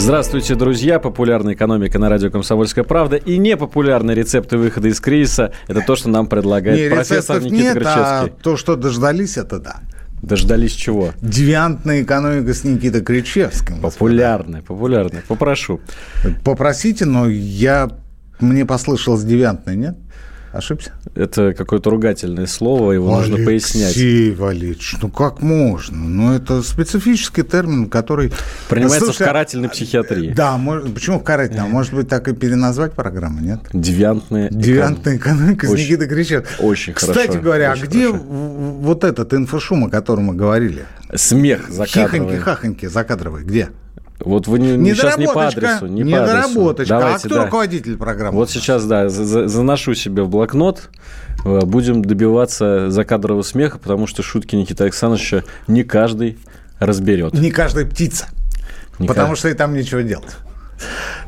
Здравствуйте, друзья! Популярная экономика на радио «Комсомольская правда» и непопулярные рецепты выхода из кризиса – это то, что нам предлагает Не, профессор Никита нет, а Кричевский. то, что дождались, это да. Дождались чего? Девиантная экономика с Никитой Кричевским. Популярная, популярная. Попрошу. Попросите, но я... Мне послышалось девиантное, нет? Ошибся? Это какое-то ругательное слово, его нужно пояснять. Алексей Валерьевич, ну как можно? Ну это специфический термин, который... Принимается Слушай, в карательной психиатрии. Да, может, почему в карательной? А Может быть, так и переназвать программу, нет? Девиантная Девиантная экономика с Никитой Кричевским. очень Кстати хорошо, говоря, очень а где хорошо. вот этот инфошум, о котором мы говорили? Смех закадровый. Хихоньки-хахоньки закадровый. Где? Вот вы не, не- сейчас не по адресу. Не по адресу. Недоработочка. А Давайте, кто да. руководитель программы? Вот сейчас, да, за- за- заношу себе в блокнот. Э, Будем добиваться закадрового смеха, потому что шутки Никиты Александровича не каждый разберет. Не каждая птица. Не потому ка- что и там нечего делать.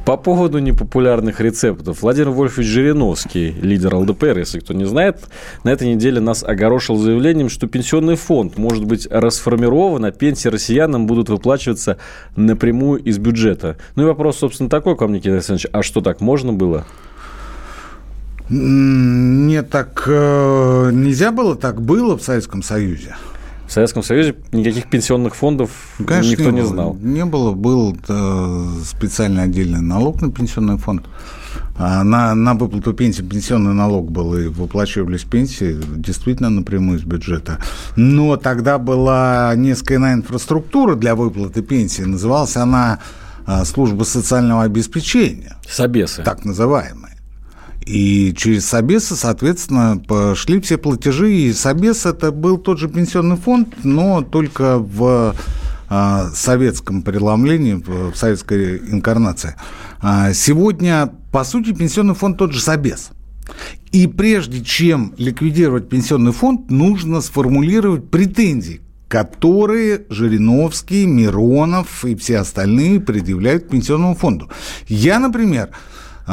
По поводу непопулярных рецептов. Владимир Вольфович Жириновский, лидер ЛДПР, если кто не знает, на этой неделе нас огорошил заявлением, что пенсионный фонд может быть расформирован, а пенсии россиянам будут выплачиваться напрямую из бюджета. Ну и вопрос, собственно, такой к вам, Никита Александрович, а что так можно было? Нет, так э, нельзя было, так было в Советском Союзе. В Советском Союзе никаких пенсионных фондов Конечно, никто не, знал. Не было, был э, специальный отдельный налог на пенсионный фонд. А на, на выплату пенсии пенсионный налог был, и выплачивались пенсии действительно напрямую из бюджета. Но тогда была несколько иная инфраструктура для выплаты пенсии. Называлась она а, служба социального обеспечения Собесы. так называемые. И через Собесы, соответственно, пошли все платежи. И Собес это был тот же пенсионный фонд, но только в а, советском преломлении, в в советской инкарнации. А, Сегодня, по сути, пенсионный фонд тот же Собес. И прежде чем ликвидировать пенсионный фонд, нужно сформулировать претензии, которые Жириновский, Миронов и все остальные предъявляют к пенсионному фонду. Я, например,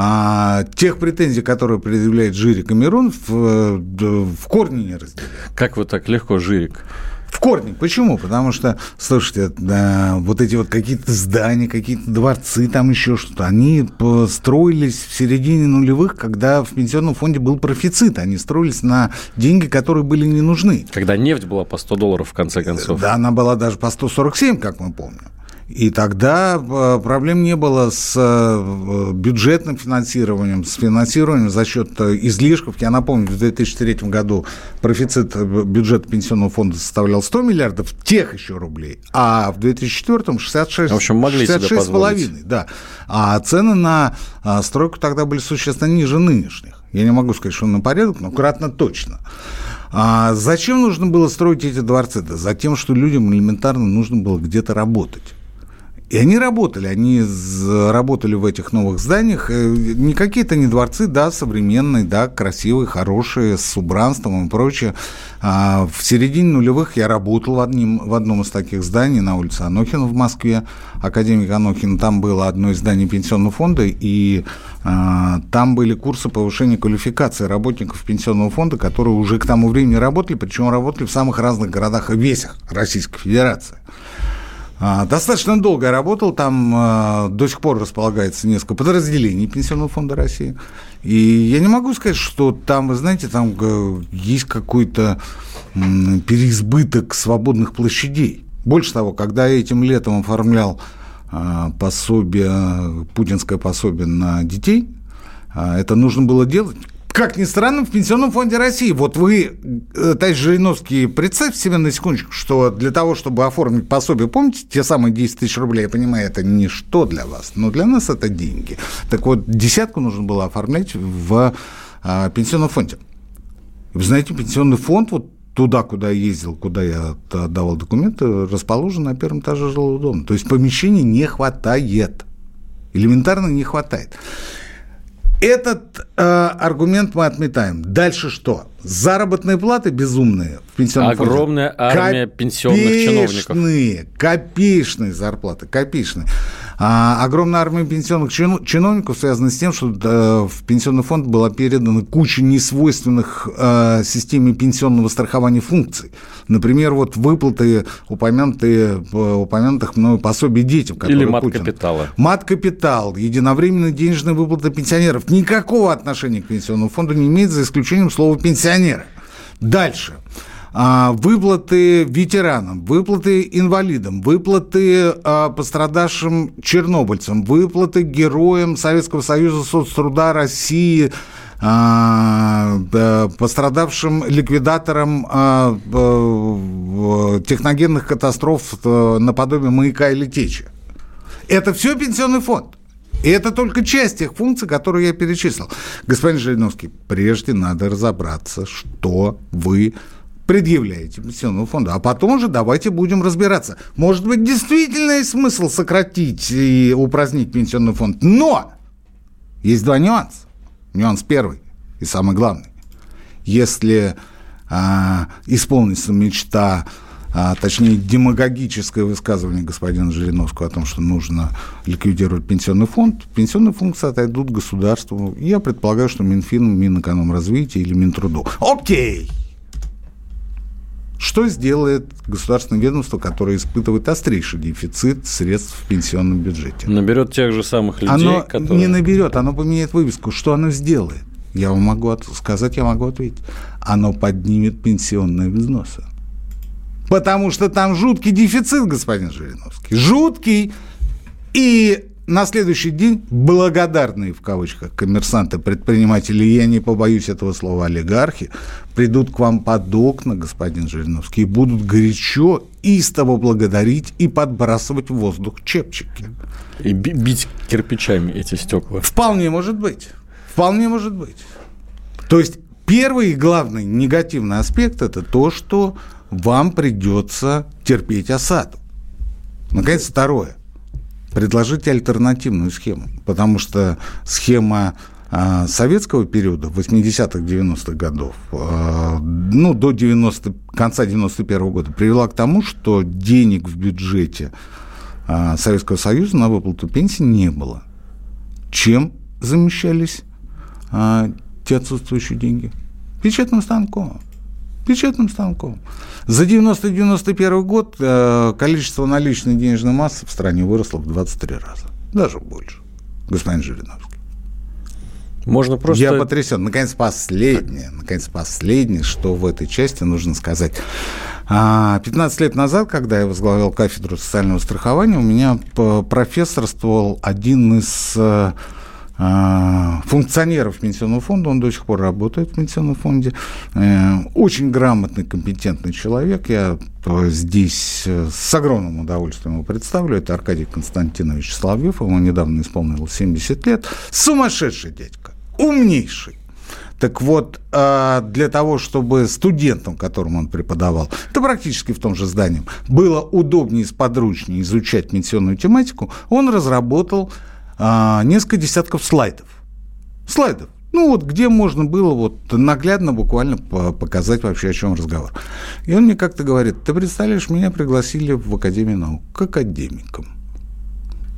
а, тех претензий, которые предъявляет Жирик и Миронов, э, в корне не разделяю. Как вы так легко, Жирик? В корне. Почему? Потому что, слушайте, да, вот эти вот какие-то здания, какие-то дворцы, там еще что-то, они строились в середине нулевых, когда в пенсионном фонде был профицит. Они строились на деньги, которые были не нужны. Когда нефть была по 100 долларов в конце концов. Да, она была даже по 147, как мы помним. И тогда э, проблем не было с э, бюджетным финансированием, с финансированием за счет э, излишков. Я напомню, в 2003 году профицит бюджета пенсионного фонда составлял 100 миллиардов тех еще рублей, а в 2004 66, В общем, могли себе 66 с позволить. да. А цены на стройку тогда были существенно ниже нынешних. Я не могу сказать, что на порядок, но кратно точно. А зачем нужно было строить эти дворцы? Да за тем, что людям элементарно нужно было где-то работать. И они работали, они работали в этих новых зданиях. Э, Не какие-то не дворцы, да, современные, да, красивые, хорошие, с убранством и прочее. А в середине нулевых я работал в, одним, в одном из таких зданий на улице Анохина в Москве, академик Анохин. Там было одно из зданий пенсионного фонда, и а, там были курсы повышения квалификации работников пенсионного фонда, которые уже к тому времени работали, причем работали в самых разных городах и весях Российской Федерации. А, Достаточно долго я работал, там а, до сих пор располагается несколько подразделений Пенсионного фонда России. И я не могу сказать, что там, вы знаете, там э, есть какой-то переизбыток свободных площадей. Больше того, когда я этим летом оформлял а, пособие, путинское пособие на детей, это нужно было делать. Как ни странно, в Пенсионном фонде России. Вот вы, э, товарищ Жириновский, представьте себе на секундочку, что для того, чтобы оформить пособие, помните, те самые 10 тысяч рублей, я понимаю, это ничто для вас, но для нас это деньги. Так вот, десятку нужно было оформлять в а, Пенсионном фонде. Вы знаете, Пенсионный фонд, вот туда, куда я ездил, куда я отдавал документы, расположен на первом этаже жилого дома. То есть помещений не хватает. Элементарно не хватает. Этот э, аргумент мы отметаем. Дальше что? Заработные платы безумные в пенсионном Огромная фонде. армия пенсионных чиновников. Копеечные, копеечные зарплаты, копеечные. А, огромная армия пенсионных чиновников связана с тем, что да, в пенсионный фонд была передана куча несвойственных э, системе пенсионного страхования функций. Например, вот выплаты, упомянутые, упомянутых мною пособий детям. Или мат-капитала. Мат-капитал, единовременные денежные выплаты пенсионеров. Никакого отношения к пенсионному фонду не имеет, за исключением слова «пенсионеры». Дальше. А, выплаты ветеранам, выплаты инвалидам, выплаты а, пострадавшим чернобыльцам, выплаты героям Советского Союза, соцтруда России, а, пострадавшим ликвидаторам техногенных катастроф наподобие маяка или течи. Это все пенсионный фонд. И это только часть тех функций, которые я перечислил. Господин Жириновский, прежде надо разобраться, что вы предъявляете пенсионному фонду, а потом уже давайте будем разбираться. Может быть, действительно есть смысл сократить и упразднить пенсионный фонд, но есть два нюанса. Нюанс первый и самый главный. Если а, исполнится мечта а, точнее, демагогическое высказывание господина Жириновского о том, что нужно ликвидировать пенсионный фонд, пенсионные функции отойдут государству. Я предполагаю, что Минфин, Минэкономразвития или Минтруду. Окей! Что сделает государственное ведомство, которое испытывает острейший дефицит средств в пенсионном бюджете? Наберет тех же самых людей, оно которые... не наберет, оно поменяет вывеску. Что оно сделает? Я вам могу сказать, я могу ответить. Оно поднимет пенсионные взносы. Потому что там жуткий дефицит, господин Жириновский. Жуткий. И на следующий день благодарные, в кавычках, коммерсанты, предприниматели, я не побоюсь этого слова, олигархи, придут к вам под окна, господин Жириновский, и будут горячо истово благодарить и подбрасывать в воздух чепчики. И бить кирпичами эти стекла. Вполне может быть. Вполне может быть. То есть первый и главный негативный аспект – это то, что вам придется терпеть осаду. Наконец, второе предложить альтернативную схему, потому что схема а, советского периода, 80-х, 90-х годов, а, ну, до 90, конца 91 -го года, привела к тому, что денег в бюджете а, Советского Союза на выплату пенсии не было. Чем замещались те отсутствующие деньги? Печатным станком печатным станком. За 90-91 год э, количество наличной денежной массы в стране выросло в 23 раза. Даже больше. Господин Жириновский. Можно просто... Я потрясен. Наконец, последнее, наконец, последнее, что в этой части нужно сказать. 15 а, лет назад, когда я возглавлял кафедру социального страхования, у меня профессорствовал один из э, а, функционеров Пенсионного фонда, он до сих пор работает в Пенсионном фонде. Э, очень грамотный, компетентный человек. Я здесь э, с огромным удовольствием его представлю. Это Аркадий Константинович Соловьев. Ему недавно исполнилось 70 лет. Сумасшедший дядька. Умнейший. Так вот, для того, чтобы студентам, которым он преподавал, это практически в том же здании, было удобнее и сподручнее изучать пенсионную тематику, он разработал несколько десятков слайдов. Слайдов. Ну вот, где можно было вот наглядно буквально показать вообще, о чем разговор. И он мне как-то говорит, ты представляешь, меня пригласили в Академию наук к академикам.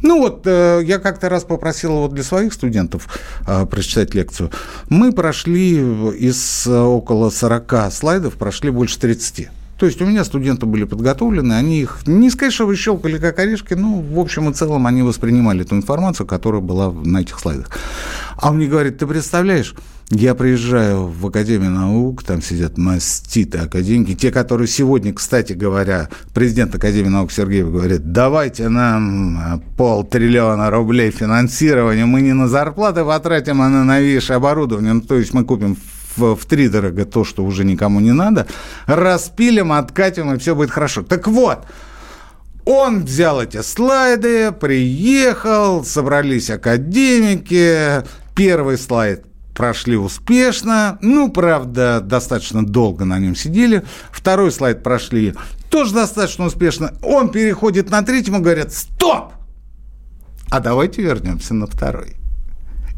Ну вот, э, я как-то раз попросил вот для своих студентов э, прочитать лекцию. Мы прошли из э, около 40 слайдов, прошли больше 30. То есть у меня студенты были подготовлены, они их не сказать, что выщелкали как орешки, но в общем и целом они воспринимали ту информацию, которая была на этих слайдах. А он мне говорит, ты представляешь, я приезжаю в Академию наук, там сидят маститы академики, те, которые сегодня, кстати говоря, президент Академии наук Сергеев говорит, давайте нам полтриллиона рублей финансирования, мы не на зарплаты потратим, а на новейшее оборудование, ну, то есть мы купим в, в три дорого то, что уже никому не надо, распилим, откатим, и все будет хорошо. Так вот, он взял эти слайды, приехал, собрались академики, первый слайд прошли успешно, ну, правда, достаточно долго на нем сидели. Второй слайд прошли тоже достаточно успешно. Он переходит на третий, ему говорят, стоп! А давайте вернемся на второй.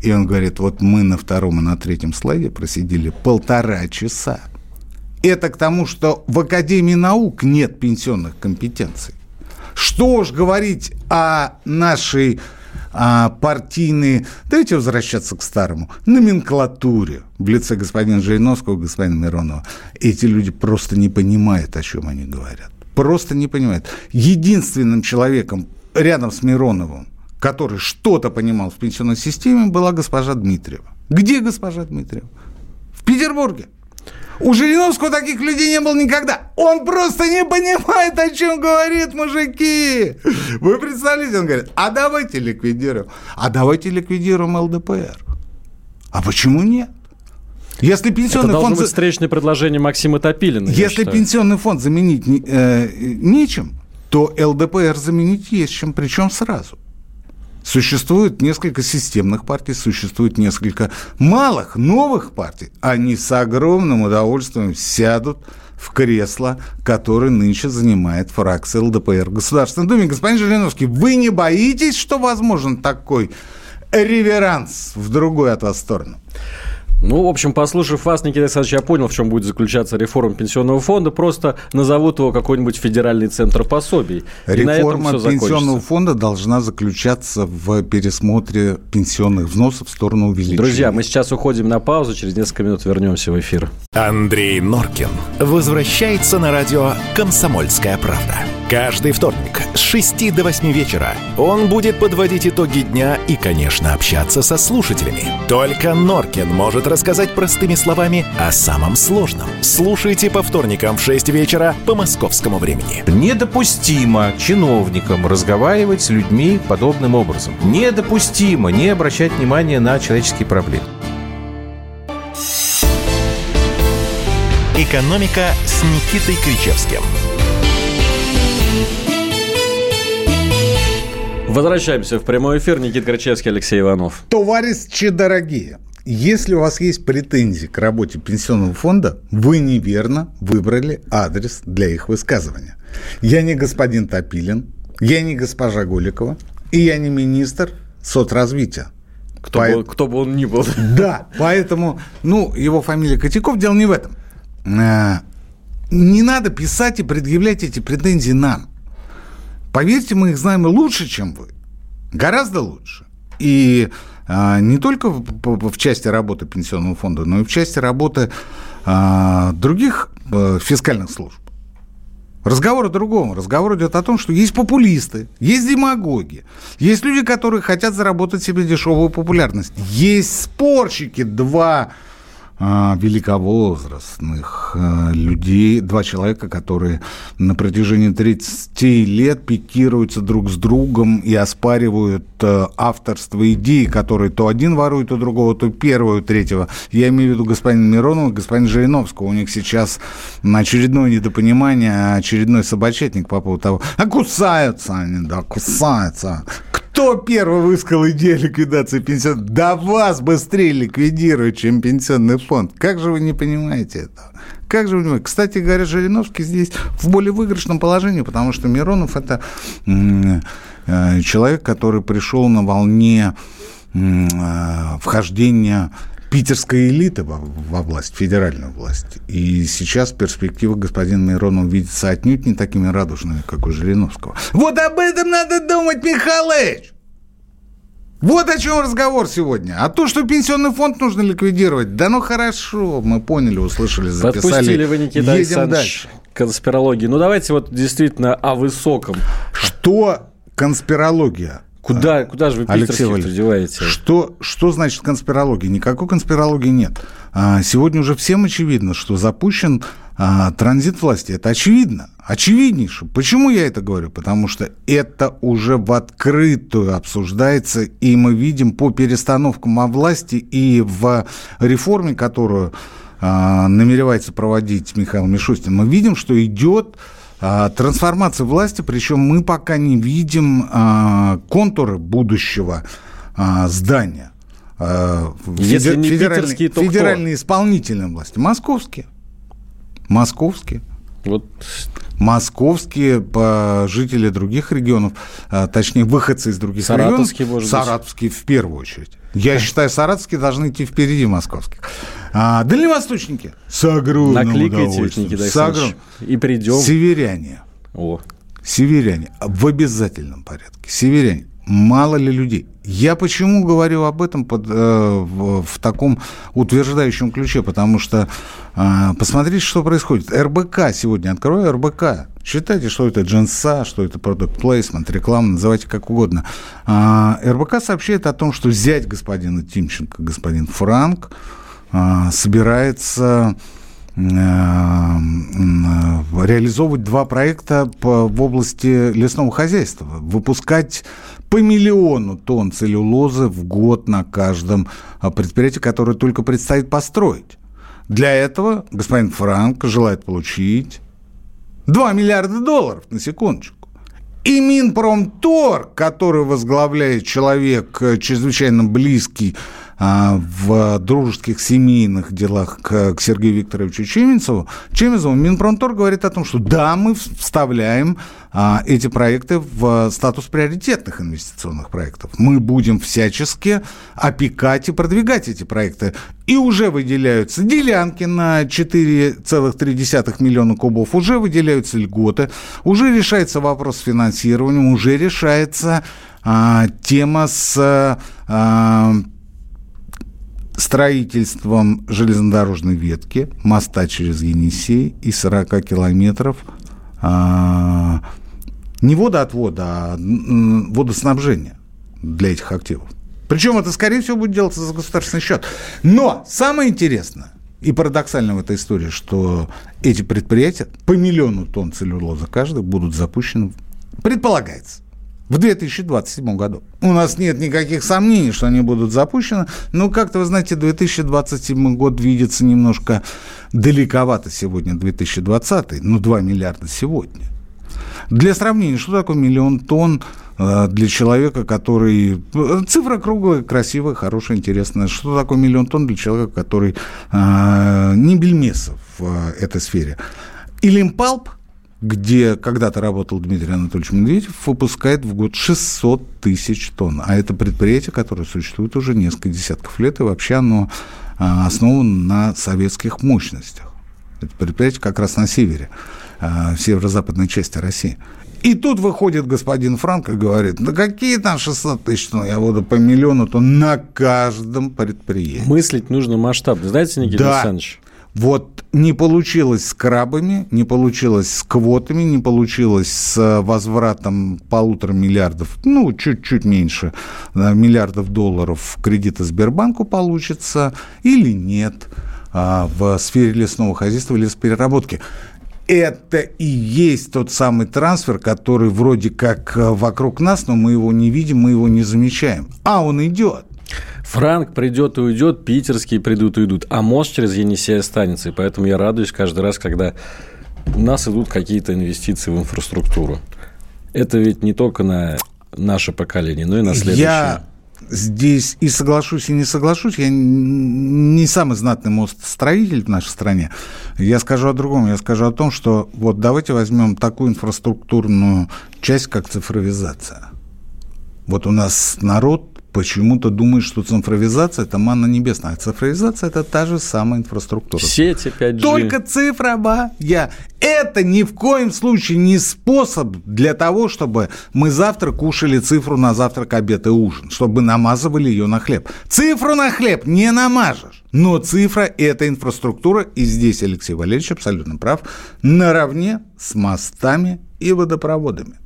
И он говорит, вот мы на втором и на третьем слайде просидели полтора часа. Это к тому, что в Академии наук нет пенсионных компетенций. Что уж говорить о нашей а, партийной, давайте возвращаться к старому, номенклатуре в лице господина Жириновского господина Миронова. Эти люди просто не понимают, о чем они говорят. Просто не понимают. Единственным человеком рядом с Мироновым, который что-то понимал в пенсионной системе, была госпожа Дмитриева. Где госпожа Дмитриева? В Петербурге. У Жириновского таких людей не было никогда. Он просто не понимает, о чем говорит мужики. Вы представляете, он говорит, а давайте ликвидируем. А давайте ликвидируем ЛДПР. А почему нет? Если пенсионный Это фонд... быть встречное предложение Максима Топилина. Если пенсионный фонд заменить э, нечем, то ЛДПР заменить есть чем, причем сразу. Существует несколько системных партий, существует несколько малых, новых партий. Они с огромным удовольствием сядут в кресло, которое нынче занимает фракция ЛДПР в Государственной Думе. Господин Жириновский, вы не боитесь, что возможен такой реверанс в другую от вас сторону? Ну, в общем, послушав вас, Никита Александрович, я понял, в чем будет заключаться реформа пенсионного фонда. Просто назовут его какой-нибудь федеральный центр пособий. Реформа пенсионного фонда должна заключаться в пересмотре пенсионных взносов в сторону увеличения. Друзья, мы сейчас уходим на паузу, через несколько минут вернемся в эфир. Андрей Норкин возвращается на радио «Комсомольская правда». Каждый вторник с 6 до 8 вечера он будет подводить итоги дня и, конечно, общаться со слушателями. Только Норкин может рассказать простыми словами о самом сложном. Слушайте по вторникам в 6 вечера по московскому времени. Недопустимо чиновникам разговаривать с людьми подобным образом. Недопустимо не обращать внимания на человеческие проблемы. «Экономика» с Никитой Кричевским – Возвращаемся в прямой эфир. Никита Крачевский, Алексей Иванов. Товарищи дорогие, если у вас есть претензии к работе пенсионного фонда, вы неверно выбрали адрес для их высказывания. Я не господин Топилин, я не госпожа Голикова, и я не министр соцразвития. Кто, По... бы, кто бы он ни был. Да, поэтому, ну, его фамилия Котяков, дело не в этом. Э, не надо писать и предъявлять эти претензии нам. Поверьте, мы их знаем лучше, чем вы. Гораздо лучше. И не только в, части работы пенсионного фонда, но и в части работы а, других а, фискальных служб. Разговор о другом. Разговор идет о том, что есть популисты, есть демагоги, есть люди, которые хотят заработать себе дешевую популярность, есть спорщики, два а, великовозрастных а, людей, два человека, которые на протяжении 30 лет пикируются друг с другом и оспаривают а, авторство идей, которые то один ворует у другого, то первого, у третьего. Я имею в виду господина Миронова господина Жириновского. У них сейчас очередное недопонимание, очередной собачатник по поводу того, а кусаются они, да, кусаются. Кто первый высказал идею ликвидации пенсионного? Да вас быстрее ликвидируют, чем пенсионный фонд. Как же вы не понимаете этого? Как же вы понимаете? Кстати говоря, Жириновский здесь в более выигрышном положении, потому что Миронов – это э, человек, который пришел на волне э, вхождения питерская элита во, во власть, федеральную власть. И сейчас перспективы господина Миронова видятся отнюдь не такими радужными, как у Жириновского. Вот об этом надо думать, Михалыч! Вот о чем разговор сегодня. А то, что пенсионный фонд нужно ликвидировать, да ну хорошо, мы поняли, услышали, записали. Подпустили вы, Никита Едем дальше. конспирологии. Ну, давайте вот действительно о высоком. Что конспирология? Куда, а, куда же вы питерских деваете? Что, что значит конспирология? Никакой конспирологии нет. А, сегодня уже всем очевидно, что запущен а, транзит власти. Это очевидно. Очевиднейше. Почему я это говорю? Потому что это уже в открытую обсуждается, и мы видим по перестановкам во власти и в реформе, которую намеревается проводить Михаил Мишустин, мы видим, что идет а, трансформация власти, причем мы пока не видим а, контуры будущего а, здания. Если не федеральные, питерские, то федеральные кто? исполнительные власти. Московские. Московские. Вот московские жители других регионов, а, точнее, выходцы из других Саратовские, регионов. Может Саратовские быть. в первую очередь. Я считаю, саратовские должны идти впереди московских. А, дальневосточники с огромным Накликайте, удовольствием. С огром... И придем. Северяне. О. Северяне. В обязательном порядке. Северяне. Мало ли людей. Я почему говорю об этом под, э, в, в таком утверждающем ключе? Потому что э, посмотрите, что происходит. РБК сегодня, открою РБК. Считайте, что это джинса, что это продукт плейсмент, реклама, называйте как угодно. Э, РБК сообщает о том, что зять господина Тимченко, господин Франк, э, собирается э, реализовывать два проекта в области лесного хозяйства. Выпускать по миллиону тонн целлюлозы в год на каждом а, предприятии, которое только предстоит построить. Для этого господин Франк желает получить 2 миллиарда долларов, на секундочку. И Минпромторг, который возглавляет человек э, чрезвычайно близкий в дружеских семейных делах к, к Сергею Викторовичу Чеминцеву, Чемизову, Минпромторг говорит о том, что да, мы вставляем а, эти проекты в статус приоритетных инвестиционных проектов. Мы будем всячески опекать и продвигать эти проекты. И уже выделяются делянки на 4,3 миллиона кубов, уже выделяются льготы, уже решается вопрос с финансированием, уже решается а, тема с а, строительством железнодорожной ветки, моста через Енисей и 40 километров а, не водоотвода, а водоснабжения для этих активов. Причем это, скорее всего, будет делаться за государственный счет. Но самое интересное и парадоксально в этой истории, что эти предприятия по миллиону тонн целлюлозы каждый будут запущены, предполагается, в 2027 году. У нас нет никаких сомнений, что они будут запущены, но как-то, вы знаете, 2027 год видится немножко далековато сегодня, 2020, ну 2 миллиарда сегодня. Для сравнения, что такое миллион тонн э, для человека, который... Цифра круглая, красивая, хорошая, интересная. Что такое миллион тонн для человека, который э, не бельмесов в э, этой сфере? Илимпалп – где когда-то работал Дмитрий Анатольевич Медведев, выпускает в год 600 тысяч тонн. А это предприятие, которое существует уже несколько десятков лет, и вообще оно а, основано на советских мощностях. Это предприятие как раз на севере, а, в северо-западной части России. И тут выходит господин Франк и говорит, да какие там 600 тысяч тонн, я буду по миллиону тонн на каждом предприятии. Мыслить нужно масштабно. Знаете, Никита да. Александрович, вот не получилось с крабами, не получилось с квотами, не получилось с возвратом полутора миллиардов, ну, чуть-чуть меньше миллиардов долларов кредита Сбербанку получится или нет а, в сфере лесного хозяйства, лесопереработки. Это и есть тот самый трансфер, который вроде как вокруг нас, но мы его не видим, мы его не замечаем. А он идет. Франк придет и уйдет, питерские придут и уйдут, а мост через Енисей останется. И поэтому я радуюсь каждый раз, когда у нас идут какие-то инвестиции в инфраструктуру. Это ведь не только на наше поколение, но и на следующее. Я здесь и соглашусь, и не соглашусь. Я не самый знатный мостостроитель в нашей стране. Я скажу о другом. Я скажу о том, что вот давайте возьмем такую инфраструктурную часть, как цифровизация. Вот у нас народ почему-то думают, что цифровизация – это манна небесная. А цифровизация – это та же самая инфраструктура. Сети 5G. Только цифровая. Это ни в коем случае не способ для того, чтобы мы завтра кушали цифру на завтрак, обед и ужин, чтобы намазывали ее на хлеб. Цифру на хлеб не намажешь. Но цифра – это инфраструктура, и здесь Алексей Валерьевич абсолютно прав, наравне с мостами и водопроводами.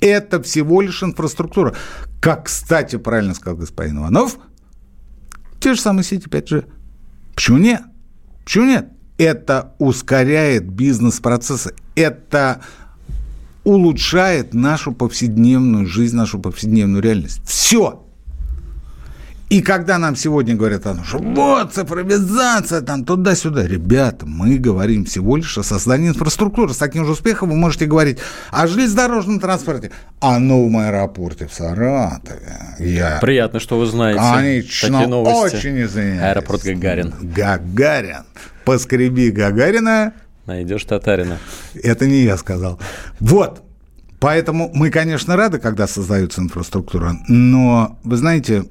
Это всего лишь инфраструктура. Как, кстати, правильно сказал господин Иванов, те же самые сети 5G. Почему нет? Почему нет? Это ускоряет бизнес-процессы. Это улучшает нашу повседневную жизнь, нашу повседневную реальность. Все. И когда нам сегодня говорят о том, что вот цифровизация, там туда-сюда, ребята, мы говорим всего лишь о создании инфраструктуры. С таким же успехом вы можете говорить о железнодорожном транспорте, о новом аэропорте в Саратове. Я... Приятно, что вы знаете Конечно, такие новости. очень извиняюсь. Аэропорт Гагарин. Гагарин. Поскреби Гагарина, Найдешь татарина. Это не я сказал. Вот. Поэтому мы, конечно, рады, когда создается инфраструктура, но, вы знаете,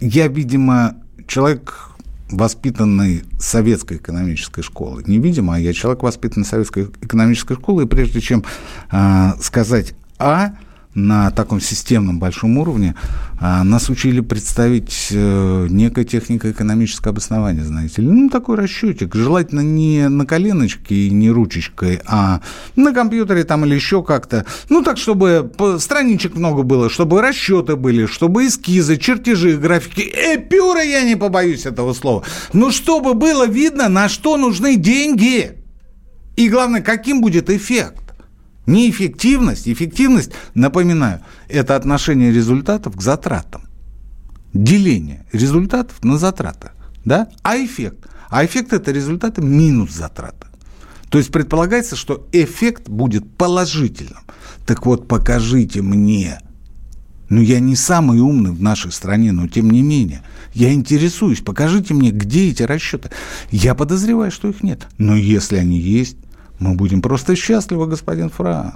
я, видимо, человек, воспитанный советской экономической школой. Не видимо, а я человек, воспитанный советской экономической школой, и прежде чем э, сказать «а», на таком системном большом уровне, а, нас учили представить э, некое технико-экономическое обоснование, знаете ли. Ну, такой расчетик. Желательно не на коленочке и не ручечкой, а на компьютере там или еще как-то. Ну, так, чтобы страничек много было, чтобы расчеты были, чтобы эскизы, чертежи, графики. Эпюра, я не побоюсь этого слова. Но чтобы было видно, на что нужны деньги. И главное, каким будет эффект. Неэффективность, эффективность, напоминаю, это отношение результатов к затратам. Деление результатов на затраты. Да? А эффект? А эффект – это результаты минус затраты. То есть предполагается, что эффект будет положительным. Так вот, покажите мне. Ну, я не самый умный в нашей стране, но тем не менее. Я интересуюсь, покажите мне, где эти расчеты. Я подозреваю, что их нет. Но если они есть, мы будем просто счастливы, господин Франк.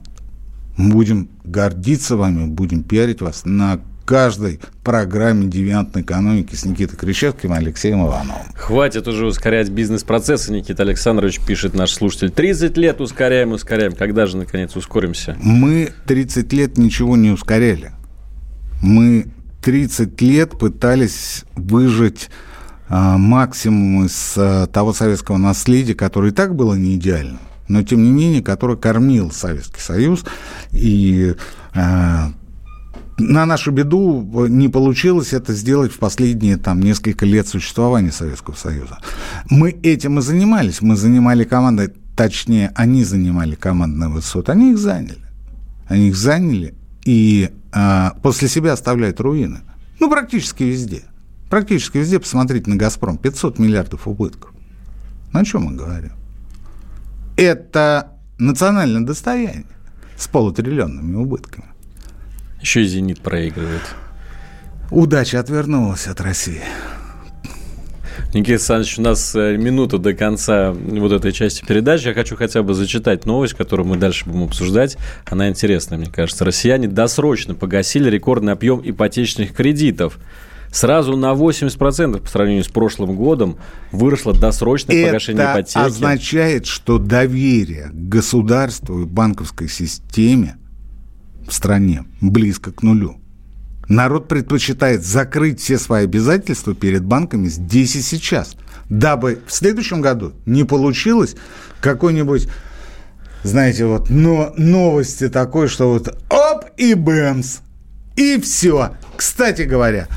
Мы будем гордиться вами, будем пиарить вас на каждой программе девиантной экономики с Никитой Кричевским и Алексеем Ивановым. Хватит уже ускорять бизнес-процессы, Никита Александрович пишет наш слушатель. 30 лет ускоряем, ускоряем. Когда же, наконец, ускоримся? Мы 30 лет ничего не ускоряли. Мы 30 лет пытались выжить а, максимум из а, того советского наследия, которое и так было не идеальным но тем не менее, который кормил Советский Союз. И э, на нашу беду не получилось это сделать в последние там, несколько лет существования Советского Союза. Мы этим и занимались. Мы занимали командой, точнее, они занимали командные высоты. Они их заняли. Они их заняли и э, после себя оставляют руины. Ну, практически везде. Практически везде, посмотрите на «Газпром», 500 миллиардов убытков. На чем мы говорим? Это национальное достояние с полутриллионными убытками. Еще и «Зенит» проигрывает. Удача отвернулась от России. Никита Александрович, у нас э, минута до конца вот этой части передачи. Я хочу хотя бы зачитать новость, которую мы дальше будем обсуждать. Она интересная, мне кажется. Россияне досрочно погасили рекордный объем ипотечных кредитов – сразу на 80% по сравнению с прошлым годом выросло досрочное Это погашение ипотеки. Это означает, что доверие к государству и банковской системе в стране близко к нулю. Народ предпочитает закрыть все свои обязательства перед банками здесь и сейчас, дабы в следующем году не получилось какой-нибудь знаете, вот но новости такой, что вот оп и бэмс, и все. Кстати говоря,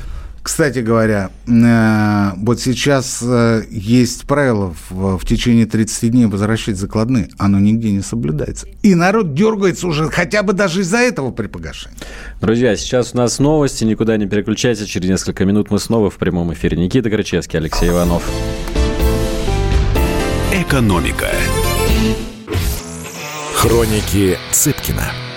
кстати говоря, э, вот сейчас э, есть правило в, в течение 30 дней возвращать закладные. Оно нигде не соблюдается. И народ дергается уже хотя бы даже из-за этого при погашении. Друзья, сейчас у нас новости. Никуда не переключайтесь. Через несколько минут мы снова в прямом эфире. Никита Крычевский, Алексей Иванов. Экономика. Хроники Цыпкина.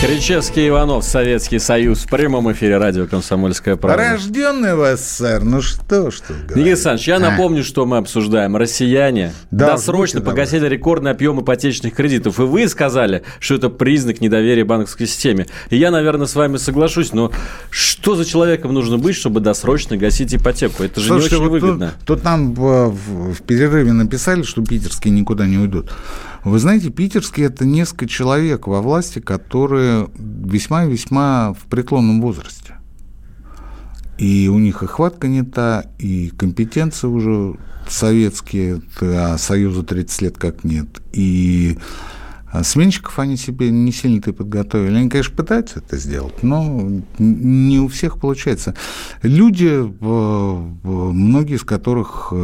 Кричевский Иванов, Советский Союз, в прямом эфире радио «Комсомольская правда». Рожденный в СССР, ну что, что Никита Александрович, я а. напомню, что мы обсуждаем. Россияне да, досрочно погасили давай. рекордный объем ипотечных кредитов. И вы сказали, что это признак недоверия банковской системе. И я, наверное, с вами соглашусь, но что за человеком нужно быть, чтобы досрочно гасить ипотеку? Это же Слушайте, не очень вот выгодно. Тут, тут нам в, в, в перерыве написали, что питерские никуда не уйдут. Вы знаете, питерские – это несколько человек во власти, которые весьма-весьма в преклонном возрасте. И у них и хватка не та, и компетенции уже советские, а Союза 30 лет как нет. И сменщиков они себе не сильно-то подготовили. Они, конечно, пытаются это сделать, но не у всех получается. Люди, многие из которых э,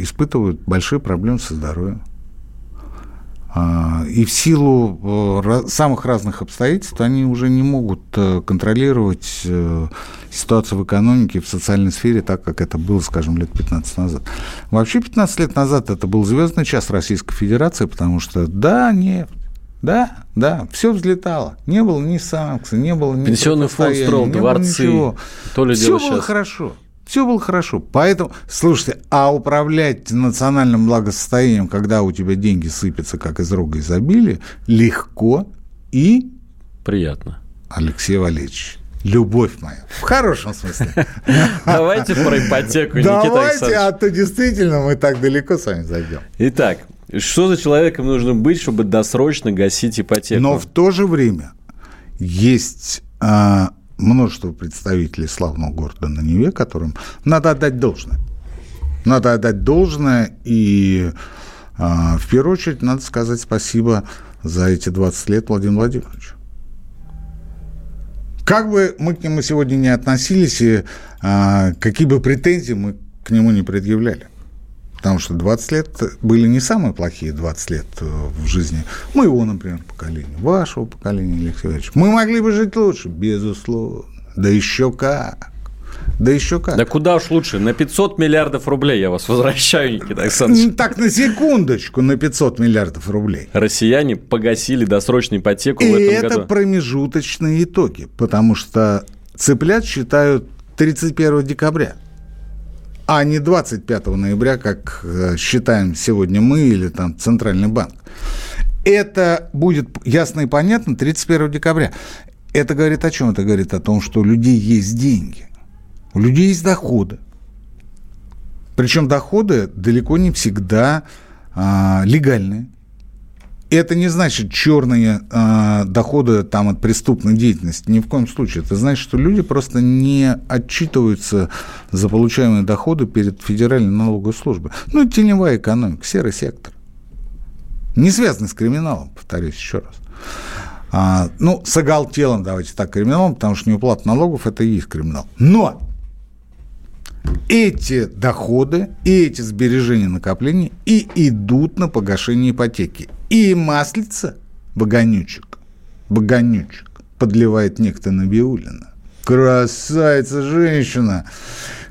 испытывают большие проблемы со здоровьем. А, и в силу э, самых разных обстоятельств они уже не могут э, контролировать э, ситуацию в экономике, в социальной сфере так, как это было, скажем, лет 15 назад. Вообще 15 лет назад это был звездный час Российской Федерации, потому что, да, нефть, да, да, все взлетало. Не было ни санкций, не было ни Пенсионный фонд строил дворцы. То ли все было сейчас. хорошо. Все было хорошо. Поэтому, слушайте, а управлять национальным благосостоянием, когда у тебя деньги сыпятся, как из рога изобилия, легко и... Приятно. Алексей Валерьевич, любовь моя. В хорошем смысле. Давайте про ипотеку, Никита Давайте, а то действительно мы так далеко с вами зайдем. Итак, что за человеком нужно быть, чтобы досрочно гасить ипотеку? Но в то же время есть а, множество представителей славного города на Неве, которым надо отдать должное. Надо отдать должное, и а, в первую очередь надо сказать спасибо за эти 20 лет Владимиру Владимировичу. Как бы мы к нему сегодня не относились, и а, какие бы претензии мы к нему не предъявляли. Потому что 20 лет были не самые плохие 20 лет э, в жизни моего, например, поколения, вашего поколения, Алексей Ильич. Мы могли бы жить лучше, безусловно. Да еще как. Да еще как. Да куда уж лучше. На 500 миллиардов рублей я вас возвращаю, Никита Александрович. Так, на секундочку, на 500 миллиардов рублей. Россияне погасили досрочную ипотеку И в этом это промежуточные итоги, потому что цыплят считают 31 декабря а не 25 ноября, как э, считаем сегодня мы или там Центральный банк. Это будет ясно и понятно 31 декабря. Это говорит о чем? Это говорит о том, что у людей есть деньги, у людей есть доходы. Причем доходы далеко не всегда а, легальные. Это не значит черные э, доходы там, от преступной деятельности. Ни в коем случае. Это значит, что люди просто не отчитываются за получаемые доходы перед Федеральной налоговой службой. Ну, теневая экономика, серый сектор. Не связанный с криминалом, повторюсь еще раз. А, ну, с оголтелым, давайте так, криминалом, потому что неуплата налогов – это и есть криминал. Но эти доходы и эти сбережения накопления и идут на погашение ипотеки. И маслица, богонючек, богонючек, подливает некто Набиулина. Красавица женщина.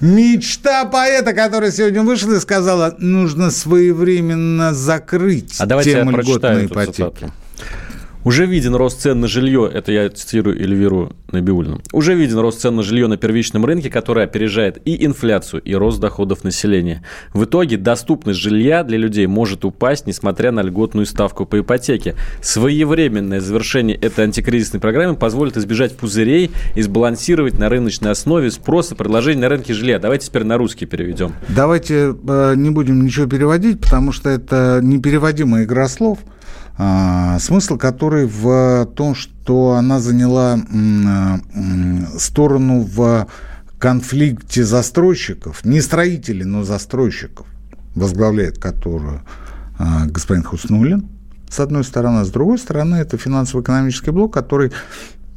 Мечта поэта, которая сегодня вышла и сказала, нужно своевременно закрыть а тему льготной ипотеки. Цитату. Уже виден рост цен на жилье, это я цитирую Эльвиру Набиулину, уже виден рост цен на жилье на первичном рынке, который опережает и инфляцию, и рост доходов населения. В итоге доступность жилья для людей может упасть, несмотря на льготную ставку по ипотеке. Своевременное завершение этой антикризисной программы позволит избежать пузырей и сбалансировать на рыночной основе спрос и предложение на рынке жилья. Давайте теперь на русский переведем. Давайте э, не будем ничего переводить, потому что это непереводимая игра слов – смысл который в том, что она заняла сторону в конфликте застройщиков, не строителей, но застройщиков, возглавляет которую а, господин Хуснулин, с одной стороны, а с другой стороны, это финансово-экономический блок, который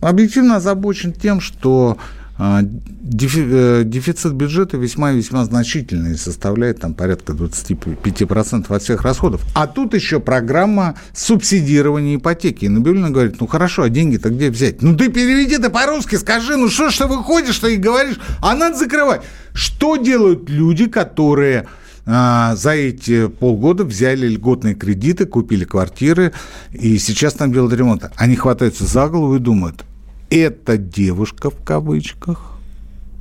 объективно озабочен тем, что а, дефицит бюджета весьма весьма значительный, составляет там порядка 25% от всех расходов. А тут еще программа субсидирования ипотеки. И Набиулина говорит, ну хорошо, а деньги-то где взять? Ну ты переведи это по-русски, скажи, ну что ж ты выходишь, что и говоришь, а надо закрывать. Что делают люди, которые а, за эти полгода взяли льготные кредиты, купили квартиры и сейчас там делают ремонт. Они хватаются за голову и думают, эта девушка в кавычках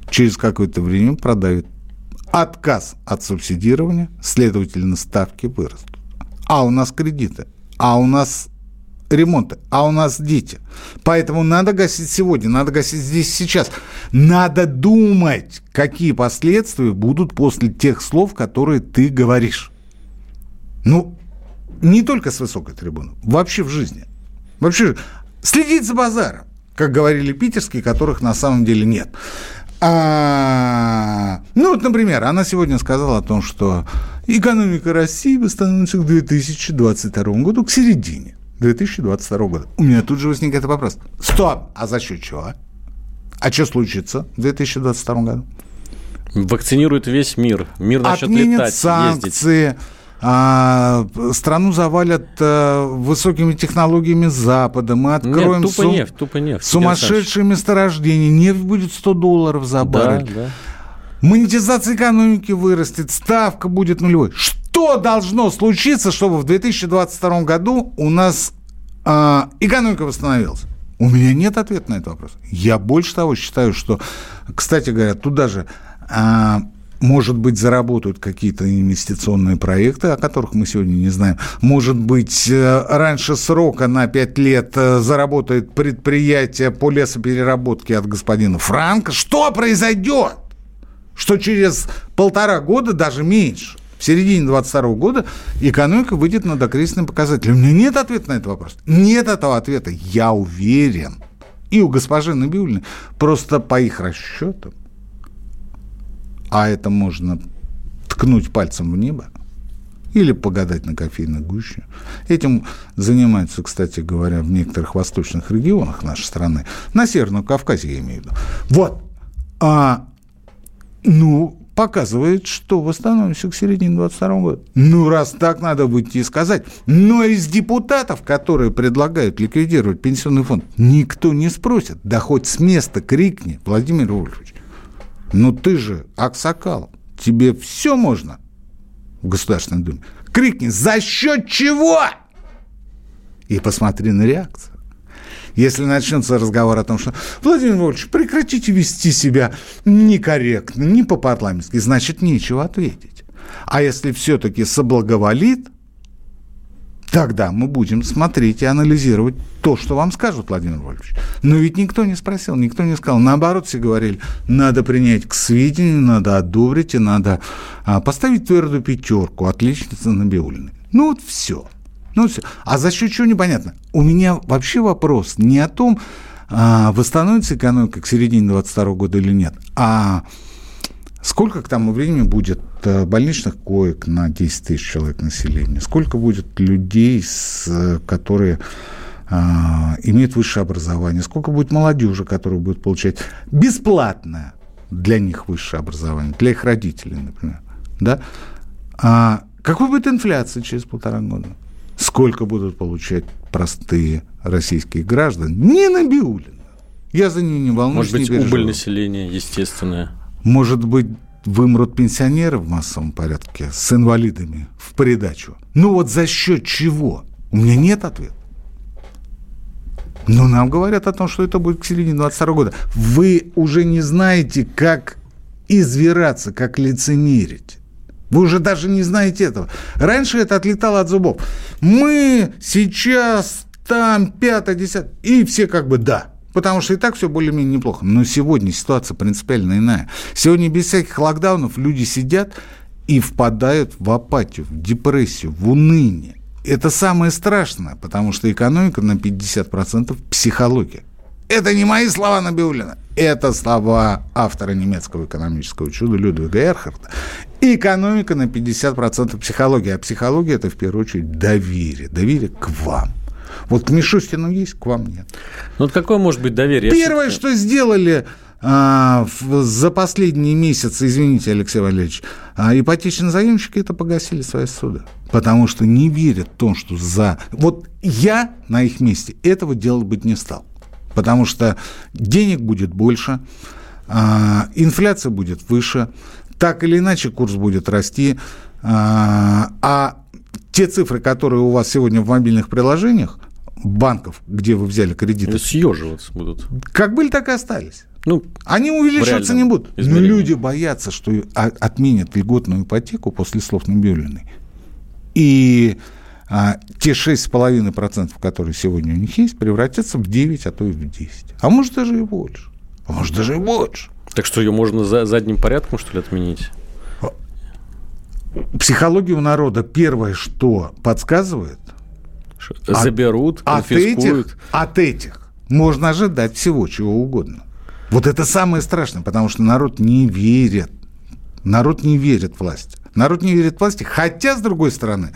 через какое-то время продает отказ от субсидирования, следовательно, ставки вырастут. А у нас кредиты, а у нас ремонты, а у нас дети. Поэтому надо гасить сегодня, надо гасить здесь сейчас. Надо думать, какие последствия будут после тех слов, которые ты говоришь. Ну, не только с высокой трибуны, вообще в жизни. Вообще следить за базаром как говорили питерские, которых на самом деле нет. А, ну вот, например, она сегодня сказала о том, что экономика России восстановится к 2022 году, к середине 2022 года. У меня тут же возникает вопрос. Стоп! А за счет чего? А что случится в 2022 году? Вакцинирует весь мир. Мир начнет Отменят летать, санкции, ездить а, страну завалят а, высокими технологиями Запада, мы откроем Нет, тупо сум... нефть, тупо нефть. сумасшедшие месторождения, нефть будет 100 долларов за баррель. Да, да. Монетизация экономики вырастет, ставка будет нулевой. Что должно случиться, чтобы в 2022 году у нас э, экономика восстановилась? У меня нет ответа на этот вопрос. Я больше того считаю, что, кстати говоря, туда же, э, может быть, заработают какие-то инвестиционные проекты, о которых мы сегодня не знаем. Может быть, э, раньше срока на 5 лет э, заработает предприятие по лесопереработке от господина Франка. Что произойдет? что через полтора года, даже меньше, в середине 22 года экономика выйдет на докризисный показатель. У меня нет ответа на этот вопрос. Нет этого ответа. Я уверен. И у госпожи Набиулиной. Просто по их расчетам. А это можно ткнуть пальцем в небо или погадать на кофейной гуще. Этим занимаются, кстати говоря, в некоторых восточных регионах нашей страны. На Северном Кавказе, я имею в виду. Вот. А ну, показывает, что восстановимся к середине 22 года. Ну, раз так, надо выйти и сказать. Но из депутатов, которые предлагают ликвидировать пенсионный фонд, никто не спросит. Да хоть с места крикни, Владимир Вольфович. Ну, ты же Аксакал, тебе все можно в Государственной Думе. Крикни, за счет чего? И посмотри на реакцию. Если начнется разговор о том, что Владимир Вольфович, прекратите вести себя некорректно, не по-парламентски, значит, нечего ответить. А если все-таки соблаговолит, тогда мы будем смотреть и анализировать то, что вам скажут, Владимир Вольфович. Но ведь никто не спросил, никто не сказал. Наоборот, все говорили, надо принять к сведению, надо одобрить и надо а, поставить твердую пятерку, отличница Набиулиной. Ну вот все. Ну, все. А за счет чего непонятно? У меня вообще вопрос не о том, а, восстановится экономика к середине 2022 года или нет, а сколько к тому времени будет э, больничных коек на 10 тысяч человек населения, сколько будет людей, с, которые а, имеют высшее образование, сколько будет молодежи, которая будет получать бесплатное для них высшее образование, для их родителей, например. Да? А какой будет инфляция через полтора года? сколько будут получать простые российские граждане, не Набиулина. Я за нее не волнуюсь, Может быть, убыль населения естественная. Может быть, вымрут пенсионеры в массовом порядке с инвалидами в придачу. Ну вот за счет чего? У меня нет ответа. Но нам говорят о том, что это будет к середине 22 года. Вы уже не знаете, как извираться, как лицемерить. Вы уже даже не знаете этого. Раньше это отлетало от зубов. Мы сейчас там, пятое, десятое. И все как бы да. Потому что и так все более-менее неплохо. Но сегодня ситуация принципиально иная. Сегодня без всяких локдаунов люди сидят и впадают в апатию, в депрессию, в уныние. Это самое страшное, потому что экономика на 50% психология. Это не мои слова Набиулина. Это слова автора немецкого экономического чуда Людвига Эрхарта. экономика на 50% психология. А психология – это, в первую очередь, доверие. Доверие к вам. Вот к Мишустину есть, к вам нет. Ну, вот какое может быть доверие? Первое, что сделали а, за последние месяцы, извините, Алексей Валерьевич, а, ипотечные заемщики это погасили свои суды. Потому что не верят в том, что за... Вот я на их месте этого делать быть не стал потому что денег будет больше, а, инфляция будет выше, так или иначе курс будет расти, а, а те цифры, которые у вас сегодня в мобильных приложениях, банков, где вы взяли кредиты... Съеживаться будут. Как были, так и остались. Ну, Они увеличиваться не будут. Но люди боятся, что отменят льготную ипотеку после слов Набиулиной. И а те 6,5%, которые сегодня у них есть, превратятся в 9, а то и в 10. А может, даже и больше. А может, даже и больше. Так что ее можно за задним порядком, что ли, отменить? Психологию народа первое, что подсказывает... Заберут, от, от этих, от этих можно ожидать всего, чего угодно. Вот это самое страшное, потому что народ не верит. Народ не верит власти. Народ не верит власти, хотя, с другой стороны,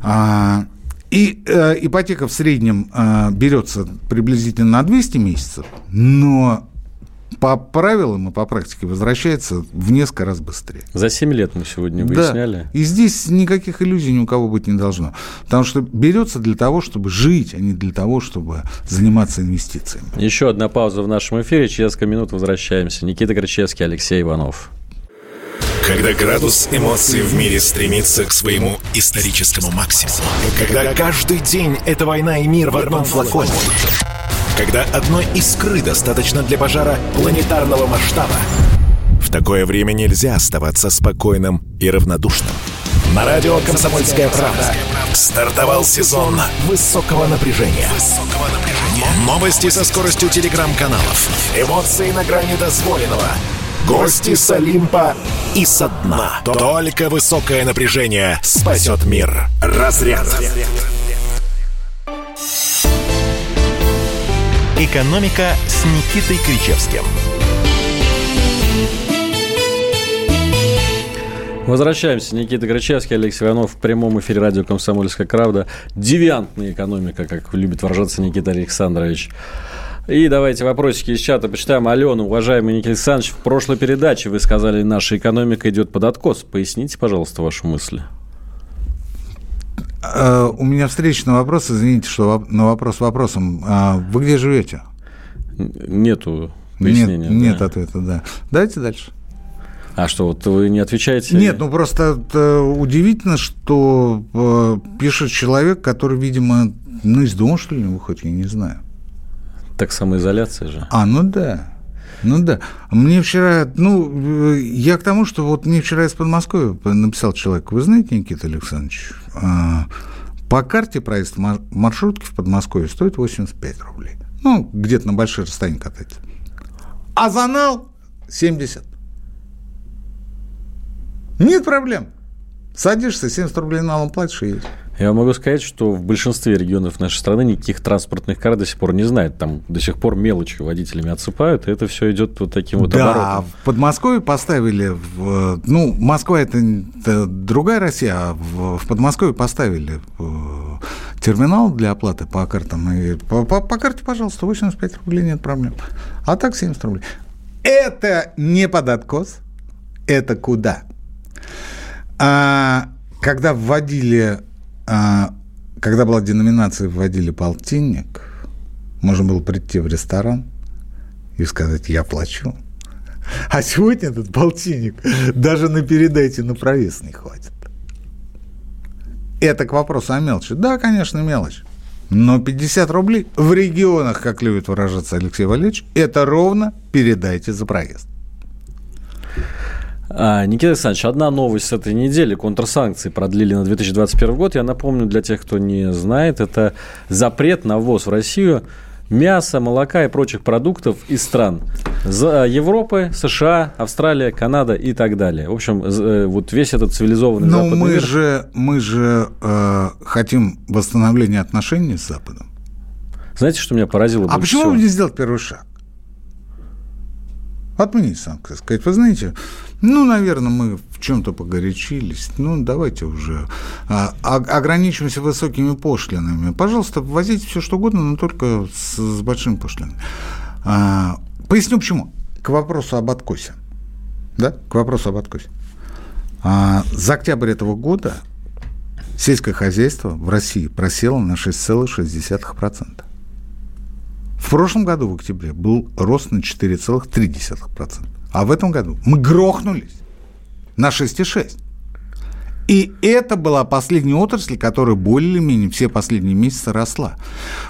а, и э, ипотека в среднем э, берется приблизительно на 200 месяцев, но по правилам и по практике возвращается в несколько раз быстрее. За 7 лет мы сегодня выясняли. Да. И здесь никаких иллюзий ни у кого быть не должно. Потому что берется для того, чтобы жить, а не для того, чтобы заниматься инвестициями. Еще одна пауза в нашем эфире. Через несколько минут возвращаемся. Никита Кричевский, Алексей Иванов. Когда градус эмоций в мире стремится к своему историческому максимуму. Когда каждый день это война и мир в одном флаконе. Когда одной искры достаточно для пожара планетарного масштаба. В такое время нельзя оставаться спокойным и равнодушным. На радио «Комсомольская правда» стартовал сезон высокого напряжения. Новости со скоростью телеграм-каналов. Эмоции на грани дозволенного. Гости с Олимпа и со дна. Только высокое напряжение спасет мир. Разряд. Экономика с Никитой Кричевским. Возвращаемся. Никита Кричевский, Алексей Иванов в прямом эфире радио «Комсомольская правда». Девиантная экономика, как любит выражаться Никита Александрович. И давайте вопросики из чата почитаем. Алена, уважаемый Никита Александрович, в прошлой передаче вы сказали, наша экономика идет под откос. Поясните, пожалуйста, вашу мысль. А, у меня встречный вопрос, извините, что на вопрос вопросом. А, вы где живете? Нету пояснения. Нет, нет ответа, да. Давайте дальше. А что, вот вы не отвечаете? Нет, ну просто удивительно, что э, пишет человек, который, видимо, ну, из дома, что ли, не выходит, я не знаю. Так самоизоляция же. А, ну да. Ну да. Мне вчера, ну, э, я к тому, что вот мне вчера из Подмосковья написал человек, вы знаете, Никита Александрович, а, по карте проезд маршрутки в Подмосковье стоит 85 рублей. Ну, где-то на большое расстояние катать. А за нал 70. Нет проблем. Садишься, 70 рублей налом платишь и едешь. Я могу сказать, что в большинстве регионов нашей страны никаких транспортных карт до сих пор не знают. Там до сих пор мелочью водителями отсыпают, и это все идет вот таким вот да, оборотом. в Подмосковье поставили... В, ну, Москва это, это другая Россия, а в, в Подмосковье поставили в, терминал для оплаты по картам. И по, по, по карте, пожалуйста, 85 рублей, нет проблем. А так 70 рублей. Это не под откос, это куда? А, когда вводили, а, когда была деноминация, вводили полтинник, можно было прийти в ресторан и сказать, я плачу. А сегодня этот полтинник даже на передайте на проезд не хватит. Это к вопросу о мелочи. Да, конечно, мелочь. Но 50 рублей в регионах, как любит выражаться Алексей Валерьевич, это ровно передайте за проезд. А, Никита Александрович, одна новость с этой недели. Контрсанкции продлили на 2021 год. Я напомню для тех, кто не знает, это запрет на ввоз в Россию мяса, молока и прочих продуктов из стран Европы, США, Австралия, Канада и так далее. В общем, э, вот весь этот цивилизованный Но западный мы мир... же, мы же э, хотим восстановления отношений с Западом. Знаете, что меня поразило А почему всего? бы не сделать первый шаг? Отменить санкции. Сказать, вы знаете, ну, наверное, мы в чем-то погорячились. Ну, давайте уже а, ограничимся высокими пошлинами. Пожалуйста, возите все что угодно, но только с, с большими пошлинами. А, поясню почему. К вопросу об откосе. Да, к вопросу об откосе. А, за октябрь этого года сельское хозяйство в России просело на 6,6%. В прошлом году, в октябре, был рост на 4,3%. А в этом году мы грохнулись на 6,6. И это была последняя отрасль, которая более-менее все последние месяцы росла.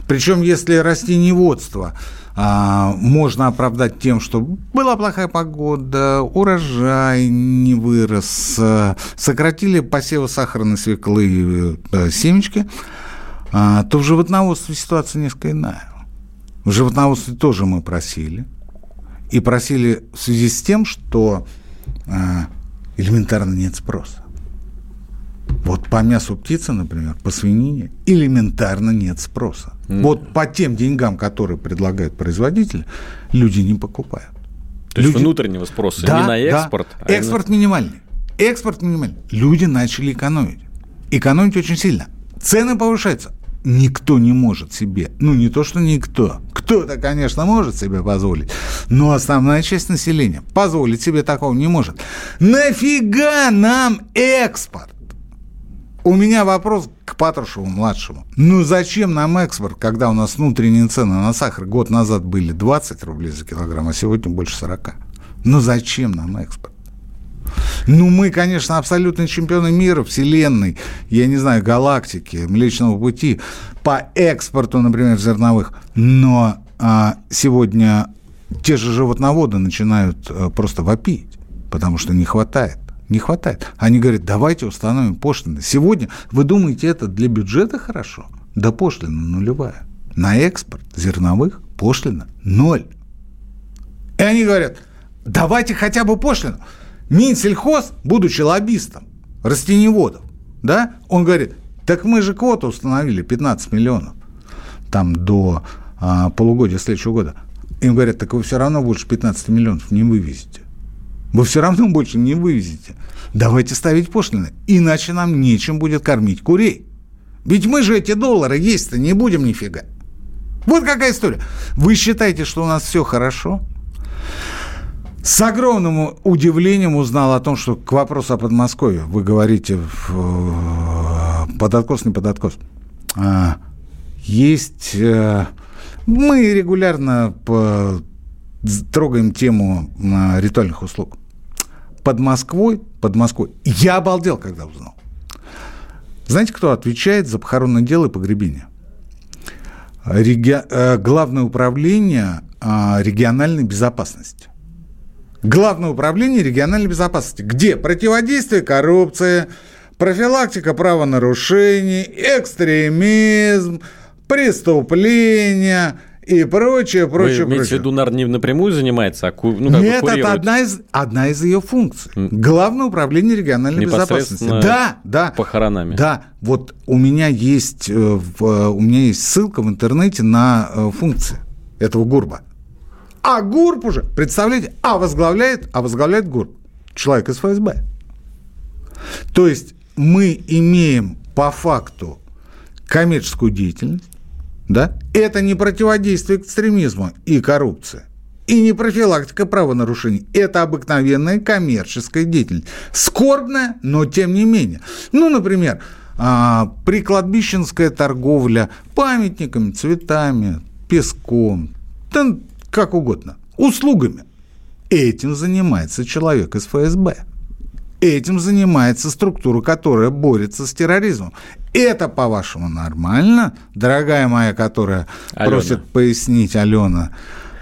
Причем, если растениеводство а, можно оправдать тем, что была плохая погода, урожай не вырос, а, сократили посевы сахарной свеклы а, семечки, а, то в животноводстве ситуация несколько иная. В животноводстве тоже мы просили – и просили в связи с тем, что э, элементарно нет спроса. Вот по мясу птицы, например, по свинине элементарно нет спроса. Mm. Вот по тем деньгам, которые предлагают производители, люди не покупают. То люди... есть внутреннего спроса, да, не на экспорт. Да. А экспорт именно... минимальный. Экспорт минимальный. Люди начали экономить. Экономить очень сильно. Цены повышаются. Никто не может себе, ну не то что никто, кто-то, конечно, может себе позволить, но основная часть населения позволить себе такого не может. Нафига нам экспорт? У меня вопрос к Патрушеву-младшему. Ну зачем нам экспорт, когда у нас внутренние цены на сахар год назад были 20 рублей за килограмм, а сегодня больше 40? Ну зачем нам экспорт? Ну, мы, конечно, абсолютные чемпионы мира, вселенной, я не знаю, галактики, Млечного Пути по экспорту, например, зерновых. Но а, сегодня те же животноводы начинают а, просто вопить, потому что не хватает. Не хватает. Они говорят, давайте установим пошлины. Сегодня, вы думаете, это для бюджета хорошо? Да пошлина нулевая. На экспорт зерновых пошлина ноль. И они говорят, давайте хотя бы пошлину. Минсельхоз, будучи лоббистом растеневодов, да, он говорит, так мы же квоту установили 15 миллионов там до а, полугодия следующего года. Им говорят, так вы все равно больше 15 миллионов не вывезете. Вы все равно больше не вывезете. Давайте ставить пошлины, иначе нам нечем будет кормить курей. Ведь мы же эти доллары есть-то не будем нифига. Вот какая история. Вы считаете, что у нас все хорошо? С огромным удивлением узнал о том, что к вопросу о Подмосковье вы говорите в, под откос, не под откос. А, есть... Э, мы регулярно трогаем тему а, ритуальных услуг. Под Москвой, под Москвой. Я обалдел, когда узнал. Знаете, кто отвечает за похоронное дело и погребение? Реги... Э, Главное управление региональной безопасности. Главное управление региональной безопасности, где противодействие коррупции, профилактика правонарушений, экстремизм, преступления и прочее, прочее, Вы имеете прочее. в виду, наверное, не напрямую занимается, а ку- ну, как Нет, бы это одна из, одна из ее функций. Главное управление региональной безопасности. Да, да. похоронами. Да, вот у меня есть, э, э, у меня есть ссылка в интернете на э, функции этого ГУРБа. А ГУРБ уже, представляете, а возглавляет, а возглавляет ГУРБ человек из ФСБ. То есть мы имеем по факту коммерческую деятельность, да? Это не противодействие экстремизму и коррупции. И не профилактика правонарушений. Это обыкновенная коммерческая деятельность. Скорбная, но тем не менее. Ну, например, а, прикладбищенская торговля памятниками, цветами, песком, как угодно, услугами. Этим занимается человек из ФСБ. Этим занимается структура, которая борется с терроризмом. Это, по-вашему, нормально, дорогая моя, которая Алена. просит пояснить Алена?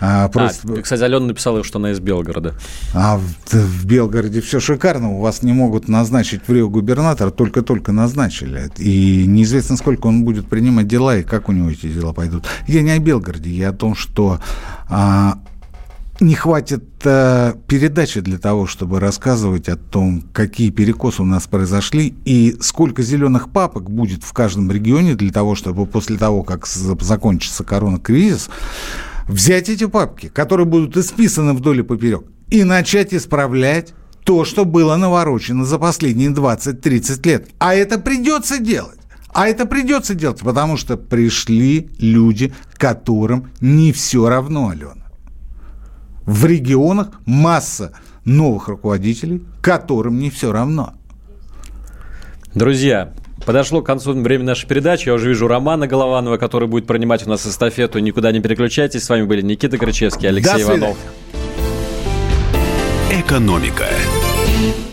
А, А, просит- кстати, Алена написала, что она из Белгорода. а в, в Белгороде все шикарно, у вас не могут назначить в Рио губернатора, только-только назначили. И неизвестно, сколько он будет принимать дела и как у него эти дела пойдут. Я не о Белгороде, я о том, что а, не хватит а, передачи для того, чтобы рассказывать о том, какие перекосы у нас произошли и сколько зеленых папок будет в каждом регионе для того, чтобы после того, как за- закончится коронакризис, взять эти папки, которые будут исписаны вдоль и поперек, и начать исправлять то, что было наворочено за последние 20-30 лет. А это придется делать. А это придется делать, потому что пришли люди, которым не все равно, Алена. В регионах масса новых руководителей, которым не все равно. Друзья, подошло к концу время нашей передачи. Я уже вижу Романа Голованова, который будет принимать у нас эстафету. Никуда не переключайтесь. С вами были Никита Крычевский, Алексей До. Иванов. «Экономика».